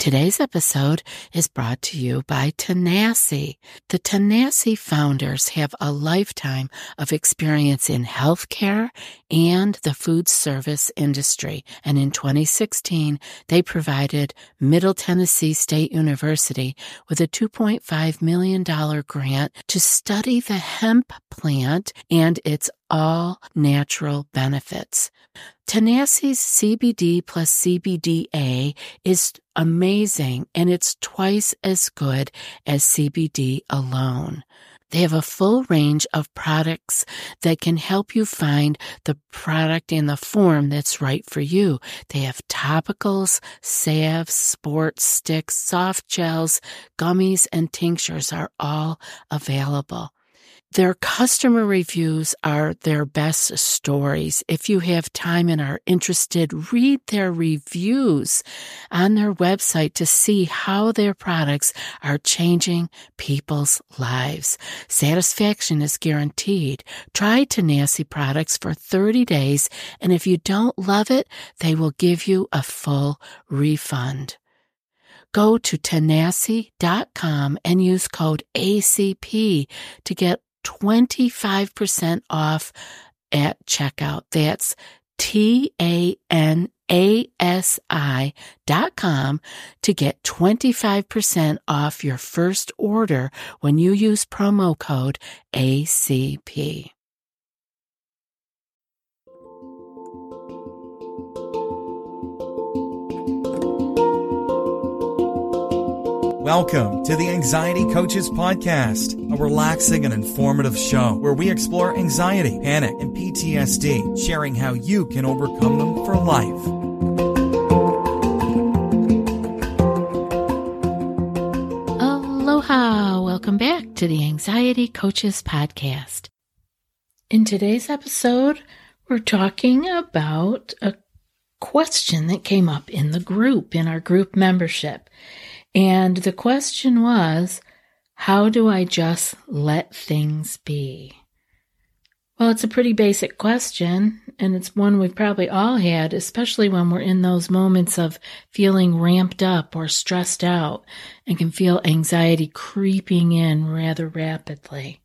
Today's episode is brought to you by Tanasi. The Tanasi founders have a lifetime of experience in healthcare and the food service industry. And in 2016, they provided Middle Tennessee State University with a $2.5 million grant to study the hemp plant and its all natural benefits. Tanasi's CBD plus CBDA is amazing and it's twice as good as CBD alone. They have a full range of products that can help you find the product in the form that's right for you. They have topicals, salves, sports sticks, soft gels, gummies, and tinctures are all available. Their customer reviews are their best stories. If you have time and are interested, read their reviews on their website to see how their products are changing people's lives. Satisfaction is guaranteed. Try Tanasi products for 30 days, and if you don't love it, they will give you a full refund go to tanasi.com and use code ACP to get 25% off at checkout. That's T A N A S I dot com to get 25% off your first order when you use promo code ACP. Welcome to the Anxiety Coaches Podcast, a relaxing and informative show where we explore anxiety, panic, and PTSD, sharing how you can overcome them for life. Aloha! Welcome back to the Anxiety Coaches Podcast. In today's episode, we're talking about a question that came up in the group, in our group membership. And the question was, how do I just let things be? Well, it's a pretty basic question, and it's one we've probably all had, especially when we're in those moments of feeling ramped up or stressed out and can feel anxiety creeping in rather rapidly.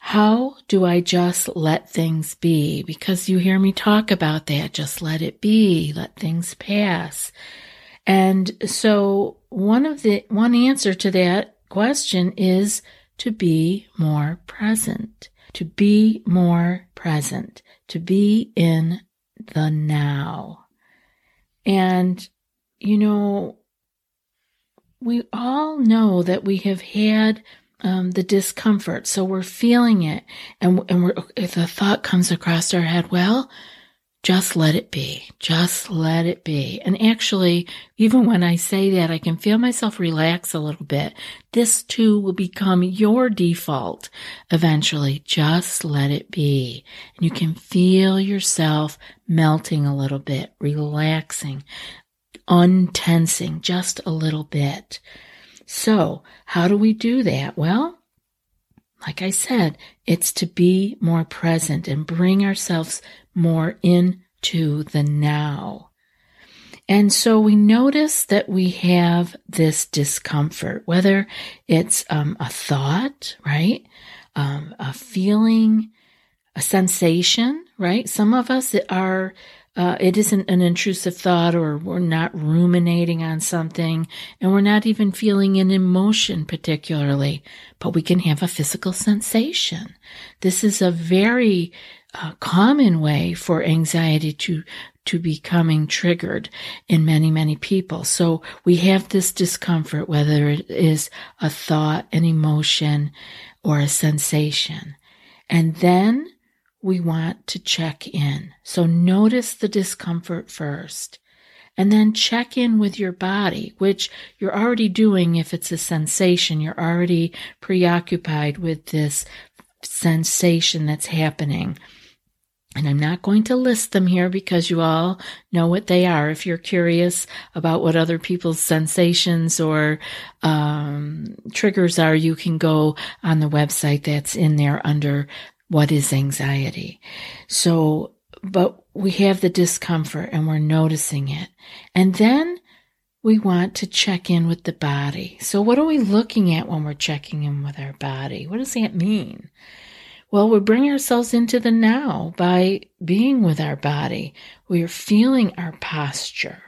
How do I just let things be? Because you hear me talk about that. Just let it be. Let things pass. And so one of the, one answer to that question is to be more present, to be more present, to be in the now. And, you know, we all know that we have had um, the discomfort, so we're feeling it, and and we're, if the thought comes across our head, well, just let it be. Just let it be. And actually, even when I say that, I can feel myself relax a little bit. This too will become your default eventually. Just let it be. And you can feel yourself melting a little bit, relaxing, untensing just a little bit. So how do we do that? Well, like I said, it's to be more present and bring ourselves more into the now. And so we notice that we have this discomfort, whether it's um, a thought, right? Um, a feeling, a sensation, right? Some of us are uh, it isn't an intrusive thought or we're not ruminating on something and we're not even feeling an emotion particularly, but we can have a physical sensation. This is a very uh, common way for anxiety to to becoming triggered in many, many people. So we have this discomfort, whether it is a thought, an emotion, or a sensation. And then we want to check in. So notice the discomfort first. And then check in with your body, which you're already doing if it's a sensation. You're already preoccupied with this sensation that's happening. And I'm not going to list them here because you all know what they are. If you're curious about what other people's sensations or um, triggers are, you can go on the website that's in there under what is anxiety. So, but we have the discomfort and we're noticing it. And then we want to check in with the body. So, what are we looking at when we're checking in with our body? What does that mean? Well, we bring ourselves into the now by being with our body. We are feeling our posture.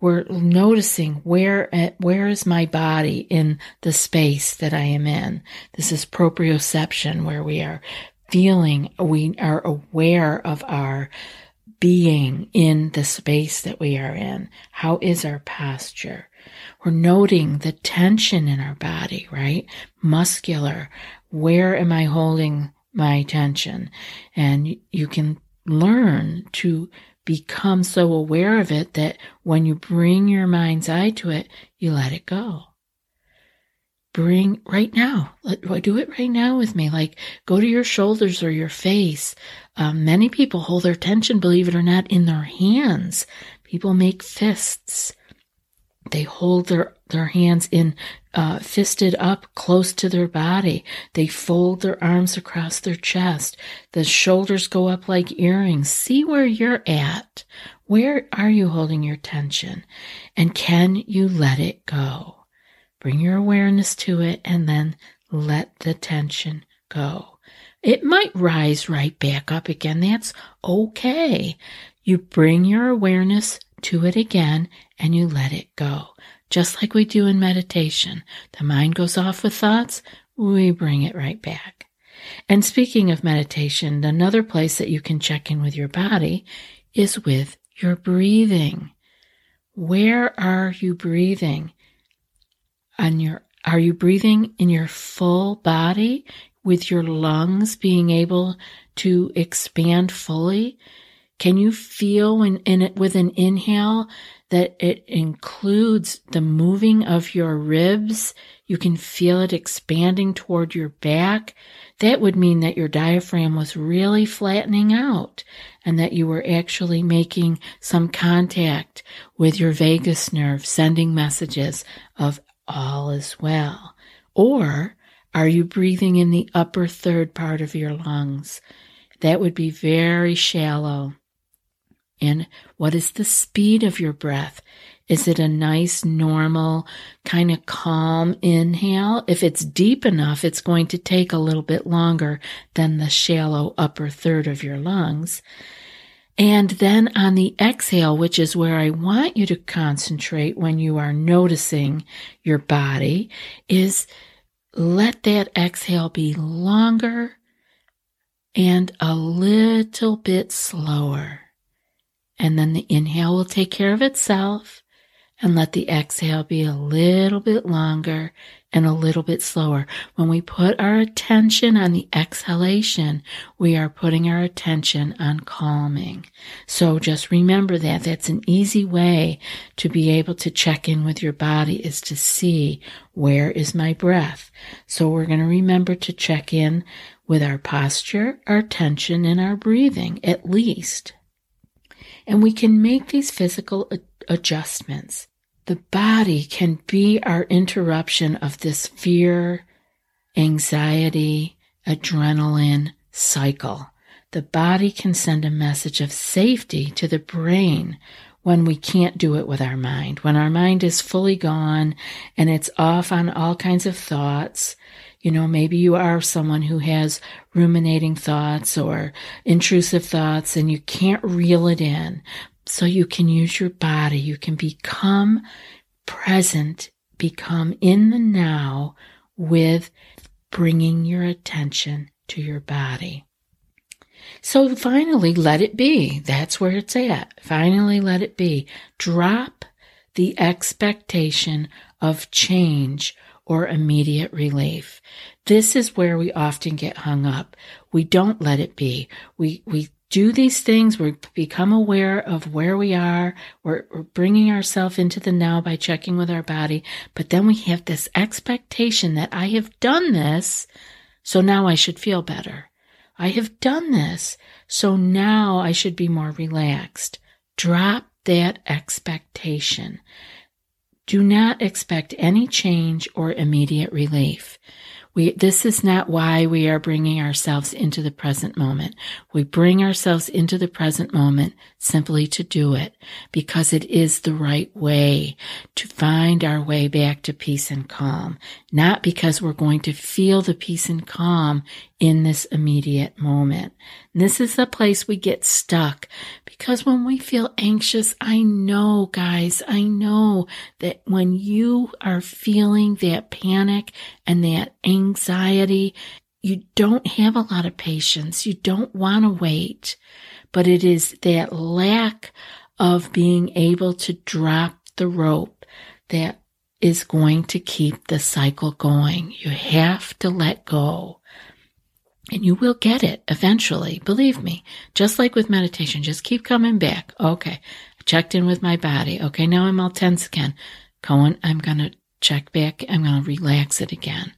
We're noticing where eh, where is my body in the space that I am in. This is proprioception, where we are feeling, we are aware of our being in the space that we are in. How is our posture? We're noting the tension in our body, right? Muscular. Where am I holding my tension? And you can learn to become so aware of it that when you bring your mind's eye to it, you let it go bring right now. Let, do it right now with me. Like go to your shoulders or your face. Um, many people hold their tension, believe it or not, in their hands. People make fists. They hold their, their hands in, uh, fisted up close to their body. They fold their arms across their chest. The shoulders go up like earrings. See where you're at. Where are you holding your tension? And can you let it go? Bring your awareness to it and then let the tension go. It might rise right back up again. That's okay. You bring your awareness to it again and you let it go. Just like we do in meditation. The mind goes off with thoughts, we bring it right back. And speaking of meditation, another place that you can check in with your body is with your breathing. Where are you breathing? On your are you breathing in your full body with your lungs being able to expand fully? Can you feel when in it with an inhale that it includes the moving of your ribs? You can feel it expanding toward your back. That would mean that your diaphragm was really flattening out and that you were actually making some contact with your vagus nerve, sending messages of all is well? Or are you breathing in the upper third part of your lungs? That would be very shallow. And what is the speed of your breath? Is it a nice, normal, kind of calm inhale? If it's deep enough, it's going to take a little bit longer than the shallow upper third of your lungs. And then on the exhale, which is where I want you to concentrate when you are noticing your body, is let that exhale be longer and a little bit slower. And then the inhale will take care of itself and let the exhale be a little bit longer and a little bit slower. When we put our attention on the exhalation, we are putting our attention on calming. So just remember that. That's an easy way to be able to check in with your body is to see where is my breath. So we're going to remember to check in with our posture, our tension, and our breathing at least. And we can make these physical adjustments the body can be our interruption of this fear, anxiety, adrenaline cycle. The body can send a message of safety to the brain when we can't do it with our mind. When our mind is fully gone and it's off on all kinds of thoughts. You know, maybe you are someone who has ruminating thoughts or intrusive thoughts and you can't reel it in so you can use your body. You can become present, become in the now with bringing your attention to your body. So finally, let it be. That's where it's at. Finally, let it be. Drop the expectation of change or immediate relief. This is where we often get hung up. We don't let it be. We, we do these things, we become aware of where we are, we're, we're bringing ourselves into the now by checking with our body, but then we have this expectation that I have done this, so now I should feel better. I have done this, so now I should be more relaxed. Drop that expectation. Do not expect any change or immediate relief. We, this is not why we are bringing ourselves into the present moment. We bring ourselves into the present moment simply to do it because it is the right way to find our way back to peace and calm, not because we're going to feel the peace and calm in this immediate moment. This is the place we get stuck because when we feel anxious, I know, guys, I know that when you are feeling that panic and that anxiety, you don't have a lot of patience. You don't want to wait, but it is that lack of being able to drop the rope that is going to keep the cycle going. You have to let go. And you will get it eventually. Believe me. Just like with meditation, just keep coming back. Okay. Checked in with my body. Okay. Now I'm all tense again. Cohen, I'm going to check back. I'm going to relax it again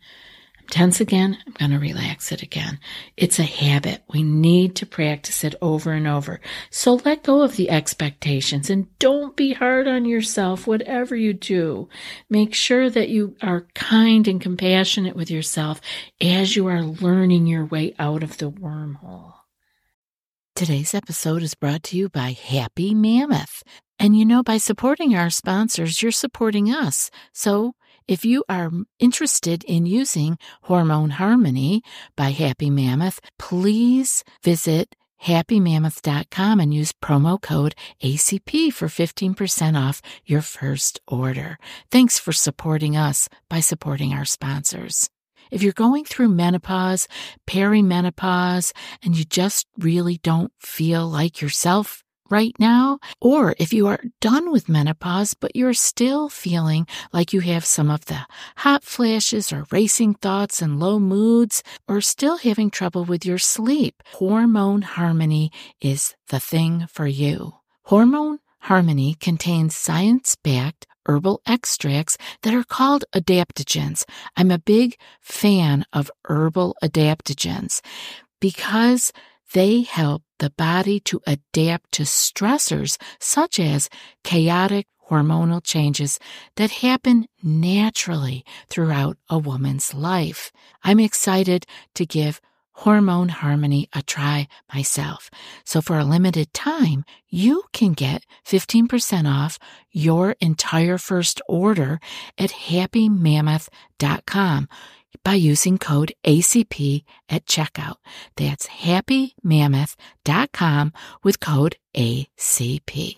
tense again, I'm going to relax it again. It's a habit. We need to practice it over and over. So let go of the expectations and don't be hard on yourself, whatever you do. Make sure that you are kind and compassionate with yourself as you are learning your way out of the wormhole. Today's episode is brought to you by Happy Mammoth. And you know, by supporting our sponsors, you're supporting us. So if you are interested in using Hormone Harmony by Happy Mammoth, please visit happymammoth.com and use promo code ACP for 15% off your first order. Thanks for supporting us by supporting our sponsors. If you're going through menopause, perimenopause, and you just really don't feel like yourself, right now, or if you are done with menopause, but you're still feeling like you have some of the hot flashes or racing thoughts and low moods, or still having trouble with your sleep, Hormone Harmony is the thing for you. Hormone Harmony contains science backed herbal extracts that are called adaptogens. I'm a big fan of herbal adaptogens because they help the body to adapt to stressors such as chaotic hormonal changes that happen naturally throughout a woman's life. I'm excited to give Hormone Harmony a try myself. So for a limited time, you can get 15% off your entire first order at happymammoth.com by using code ACP at checkout. That's happymammoth.com with code ACP.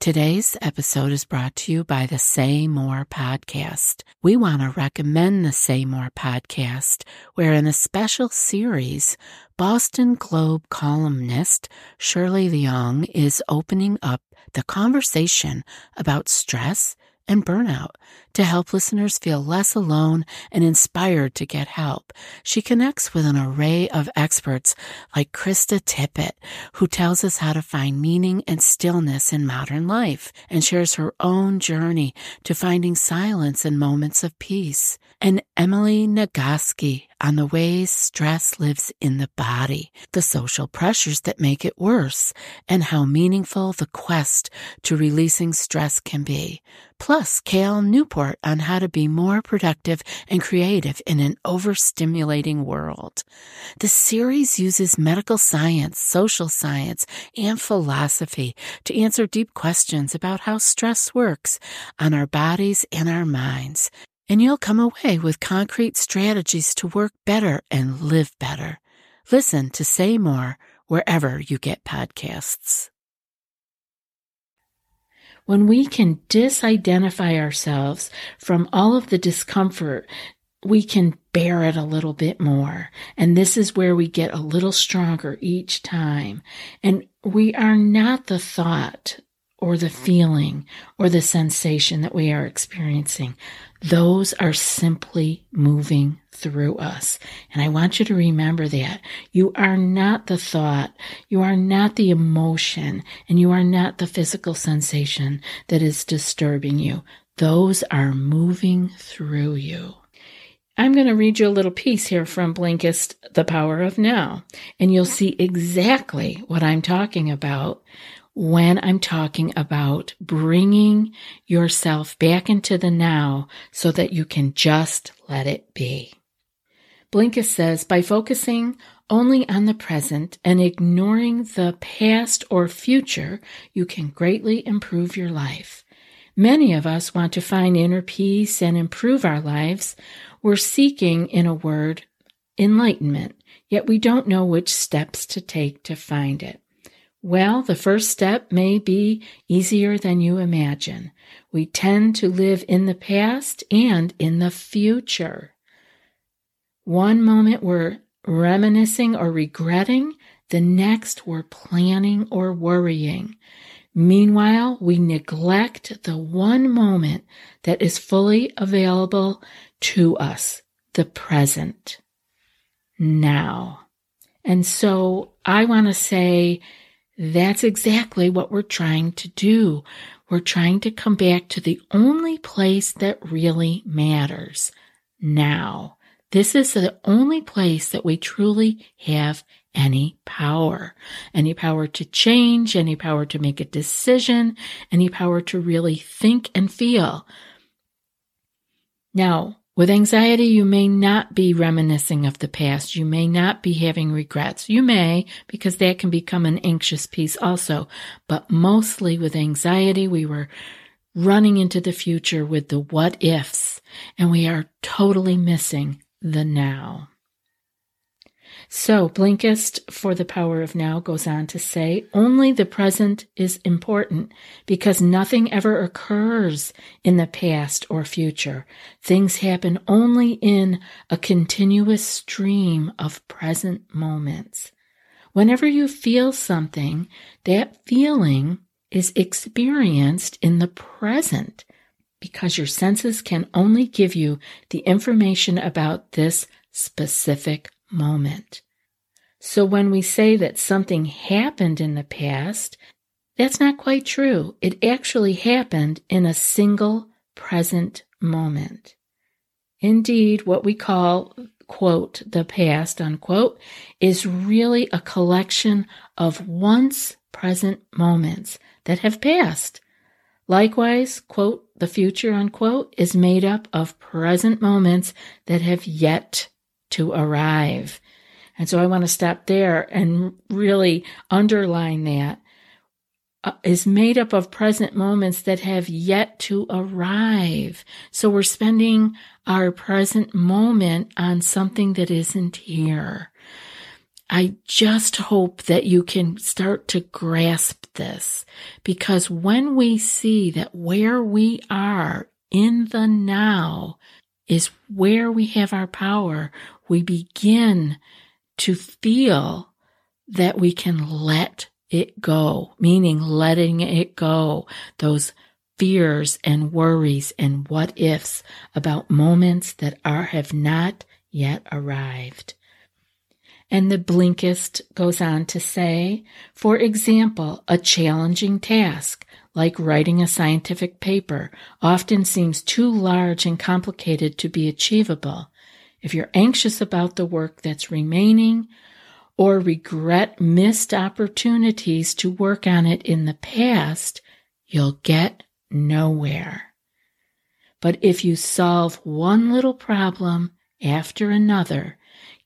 Today's episode is brought to you by the Say More podcast. We want to recommend the Say More podcast, where in a special series, Boston Globe columnist Shirley Leung is opening up the conversation about stress and burnout to help listeners feel less alone and inspired to get help. She connects with an array of experts like Krista Tippett, who tells us how to find meaning and stillness in modern life and shares her own journey to finding silence in moments of peace. And Emily Nagoski on the ways stress lives in the body, the social pressures that make it worse, and how meaningful the quest to releasing stress can be. Plus, Cal Newport on how to be more productive and creative in an overstimulating world. The series uses medical science, social science, and philosophy to answer deep questions about how stress works on our bodies and our minds and you'll come away with concrete strategies to work better and live better. Listen to Say More wherever you get podcasts. When we can disidentify ourselves from all of the discomfort, we can bear it a little bit more. And this is where we get a little stronger each time. And we are not the thought or the feeling or the sensation that we are experiencing. Those are simply moving through us. And I want you to remember that. You are not the thought, you are not the emotion, and you are not the physical sensation that is disturbing you. Those are moving through you. I'm going to read you a little piece here from Blinkist, The Power of Now, and you'll see exactly what I'm talking about when I'm talking about bringing yourself back into the now so that you can just let it be. Blinkist says by focusing only on the present and ignoring the past or future, you can greatly improve your life. Many of us want to find inner peace and improve our lives. We're seeking, in a word, enlightenment, yet we don't know which steps to take to find it. Well, the first step may be easier than you imagine. We tend to live in the past and in the future. One moment we're reminiscing or regretting, the next we're planning or worrying. Meanwhile, we neglect the one moment that is fully available to us, the present, now. And so I want to say, that's exactly what we're trying to do. We're trying to come back to the only place that really matters now. This is the only place that we truly have any power, any power to change, any power to make a decision, any power to really think and feel. Now, with anxiety, you may not be reminiscing of the past. You may not be having regrets. You may, because that can become an anxious piece also. But mostly with anxiety, we were running into the future with the what ifs, and we are totally missing the now. So, Blinkist for the Power of Now goes on to say only the present is important because nothing ever occurs in the past or future. Things happen only in a continuous stream of present moments. Whenever you feel something, that feeling is experienced in the present because your senses can only give you the information about this specific moment. So when we say that something happened in the past, that's not quite true. It actually happened in a single present moment. Indeed, what we call, quote, the past, unquote, is really a collection of once present moments that have passed. Likewise, quote, the future, unquote, is made up of present moments that have yet to arrive. And so I want to stop there and really underline that uh, is made up of present moments that have yet to arrive. So we're spending our present moment on something that isn't here. I just hope that you can start to grasp this because when we see that where we are in the now is where we have our power, we begin to feel that we can let it go, meaning letting it go, those fears and worries and what ifs about moments that are have not yet arrived. And the Blinkist goes on to say, for example, a challenging task like writing a scientific paper often seems too large and complicated to be achievable. If you're anxious about the work that's remaining or regret missed opportunities to work on it in the past, you'll get nowhere. But if you solve one little problem after another,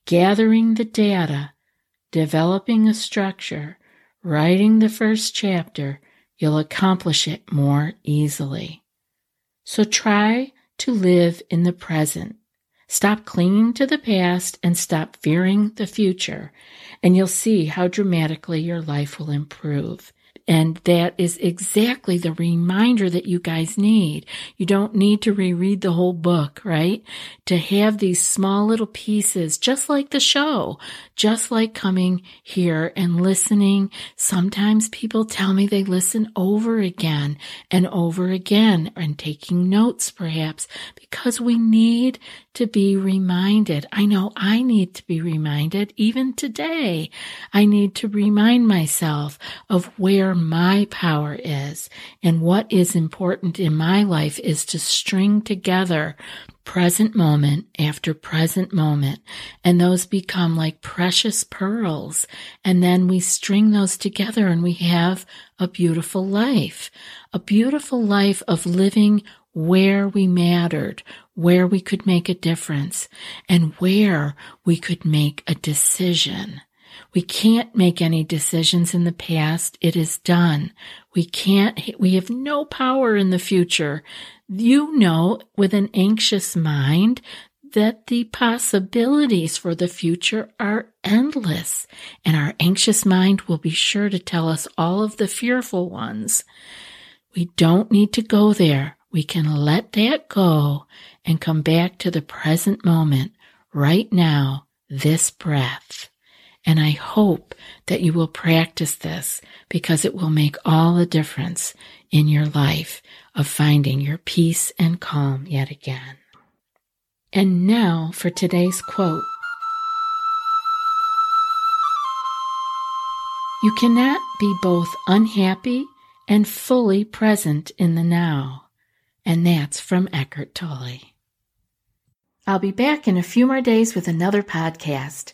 gathering the data, developing a structure, writing the first chapter, you'll accomplish it more easily. So try to live in the present. Stop clinging to the past and stop fearing the future, and you'll see how dramatically your life will improve. And that is exactly the reminder that you guys need. You don't need to reread the whole book, right? To have these small little pieces, just like the show, just like coming here and listening. Sometimes people tell me they listen over again and over again and taking notes perhaps because we need to be reminded. I know I need to be reminded even today. I need to remind myself of where my power is. And what is important in my life is to string together present moment after present moment. And those become like precious pearls. And then we string those together and we have a beautiful life, a beautiful life of living where we mattered, where we could make a difference, and where we could make a decision. We can't make any decisions in the past. It is done. We can't, we have no power in the future. You know, with an anxious mind, that the possibilities for the future are endless, and our anxious mind will be sure to tell us all of the fearful ones. We don't need to go there. We can let that go and come back to the present moment right now, this breath. And I hope that you will practice this because it will make all the difference in your life of finding your peace and calm yet again. And now for today's quote. You cannot be both unhappy and fully present in the now. And that's from Eckhart Tolle. I'll be back in a few more days with another podcast.